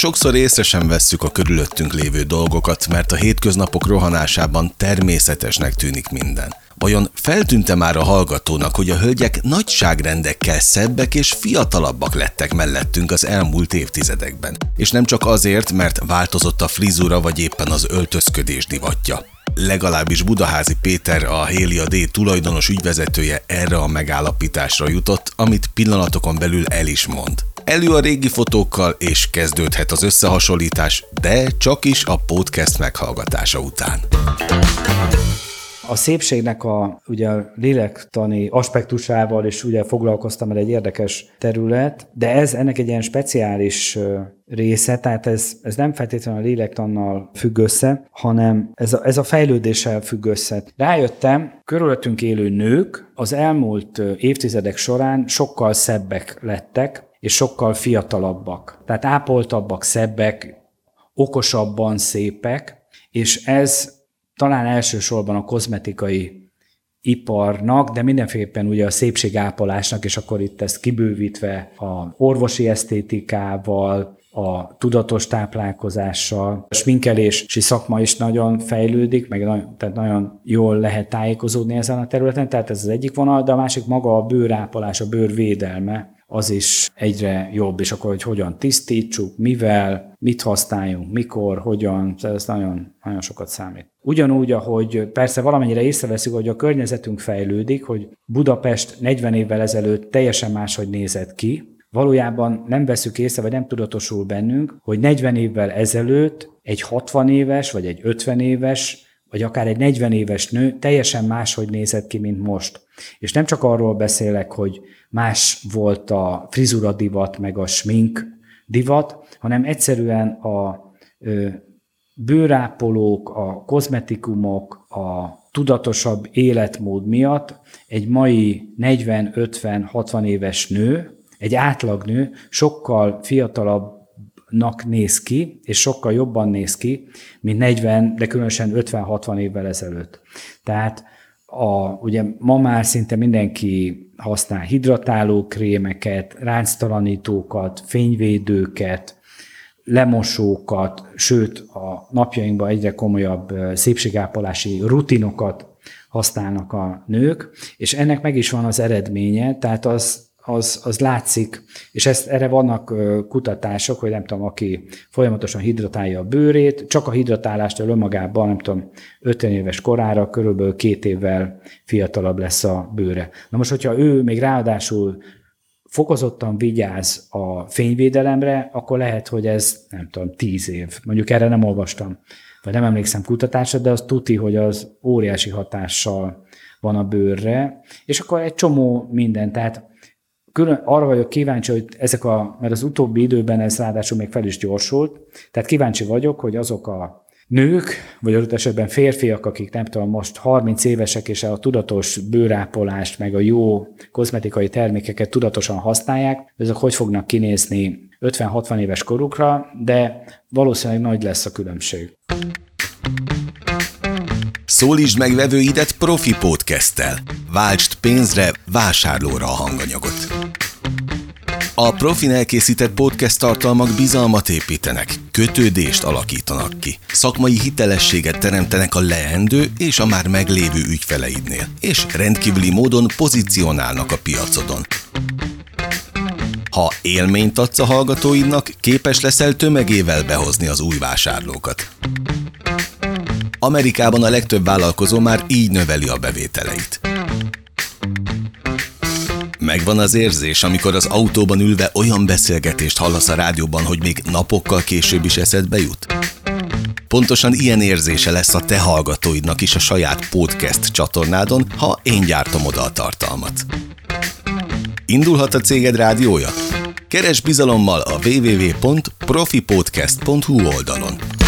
Sokszor észre sem vesszük a körülöttünk lévő dolgokat, mert a hétköznapok rohanásában természetesnek tűnik minden. Vajon feltűnte már a hallgatónak, hogy a hölgyek nagyságrendekkel szebbek és fiatalabbak lettek mellettünk az elmúlt évtizedekben? És nem csak azért, mert változott a frizura vagy éppen az öltözködés divatja. Legalábbis Budaházi Péter, a Hélia D tulajdonos ügyvezetője erre a megállapításra jutott, amit pillanatokon belül el is mond. Elő a régi fotókkal, és kezdődhet az összehasonlítás, de csak is a podcast meghallgatása után. A szépségnek a, ugye a lélektani aspektusával is ugye foglalkoztam, mert egy érdekes terület, de ez ennek egy ilyen speciális része, tehát ez, ez nem feltétlenül a lélektannal függ össze, hanem ez a, ez a fejlődéssel függ össze. Rájöttem, körülöttünk élő nők az elmúlt évtizedek során sokkal szebbek lettek, és sokkal fiatalabbak. Tehát ápoltabbak, szebbek, okosabban szépek, és ez talán elsősorban a kozmetikai iparnak, de mindenféleképpen ugye a szépségápolásnak, és akkor itt ezt kibővítve a orvosi esztétikával, a tudatos táplálkozással. A sminkelési szakma is nagyon fejlődik, meg nagyon, tehát nagyon jól lehet tájékozódni ezen a területen, tehát ez az egyik vonal, de a másik maga a bőrápolás, a bőr védelme, az is egyre jobb, és akkor, hogy hogyan tisztítsuk, mivel, mit használjunk, mikor, hogyan, ez nagyon, nagyon sokat számít. Ugyanúgy, ahogy persze valamennyire észreveszünk, hogy a környezetünk fejlődik, hogy Budapest 40 évvel ezelőtt teljesen máshogy nézett ki, valójában nem veszük észre, vagy nem tudatosul bennünk, hogy 40 évvel ezelőtt egy 60 éves, vagy egy 50 éves, vagy akár egy 40 éves nő teljesen máshogy nézett ki, mint most. És nem csak arról beszélek, hogy más volt a frizura divat, meg a smink divat, hanem egyszerűen a ö, bőrápolók, a kozmetikumok, a tudatosabb életmód miatt egy mai 40-50-60 éves nő, egy átlagnő sokkal fiatalabbnak néz ki, és sokkal jobban néz ki, mint 40, de különösen 50-60 évvel ezelőtt. Tehát a, ugye ma már szinte mindenki használ hidratáló krémeket, ránctalanítókat, fényvédőket, lemosókat, sőt a napjainkban egyre komolyabb szépségápolási rutinokat használnak a nők, és ennek meg is van az eredménye, tehát az az, az látszik, és ezt, erre vannak kutatások, hogy nem tudom, aki folyamatosan hidratálja a bőrét, csak a hidratálást önmagában, nem tudom, 50 éves korára körülbelül két évvel fiatalabb lesz a bőre. Na most, hogyha ő még ráadásul fokozottan vigyáz a fényvédelemre, akkor lehet, hogy ez, nem tudom, tíz év. Mondjuk erre nem olvastam, vagy nem emlékszem kutatásra, de az tuti, hogy az óriási hatással van a bőrre, és akkor egy csomó minden, tehát külön arra vagyok kíváncsi, hogy ezek a, mert az utóbbi időben ez ráadásul még fel is gyorsult, tehát kíváncsi vagyok, hogy azok a nők, vagy adott esetben férfiak, akik nem tudom, most 30 évesek, és a tudatos bőrápolást, meg a jó kozmetikai termékeket tudatosan használják, ezek hogy fognak kinézni 50-60 éves korukra, de valószínűleg nagy lesz a különbség. Szólítsd meg vevőidet profi podcasttel. Váltsd pénzre, vásárlóra a hanganyagot. A profin elkészített podcast tartalmak bizalmat építenek, kötődést alakítanak ki, szakmai hitelességet teremtenek a leendő és a már meglévő ügyfeleidnél, és rendkívüli módon pozícionálnak a piacodon. Ha élményt adsz a hallgatóidnak, képes leszel tömegével behozni az új vásárlókat. Amerikában a legtöbb vállalkozó már így növeli a bevételeit. Megvan az érzés, amikor az autóban ülve olyan beszélgetést hallasz a rádióban, hogy még napokkal később is eszedbe jut? Pontosan ilyen érzése lesz a te hallgatóidnak is a saját podcast csatornádon, ha én gyártom oda a tartalmat. Indulhat a céged rádiója? Keres bizalommal a www.profipodcast.hu oldalon.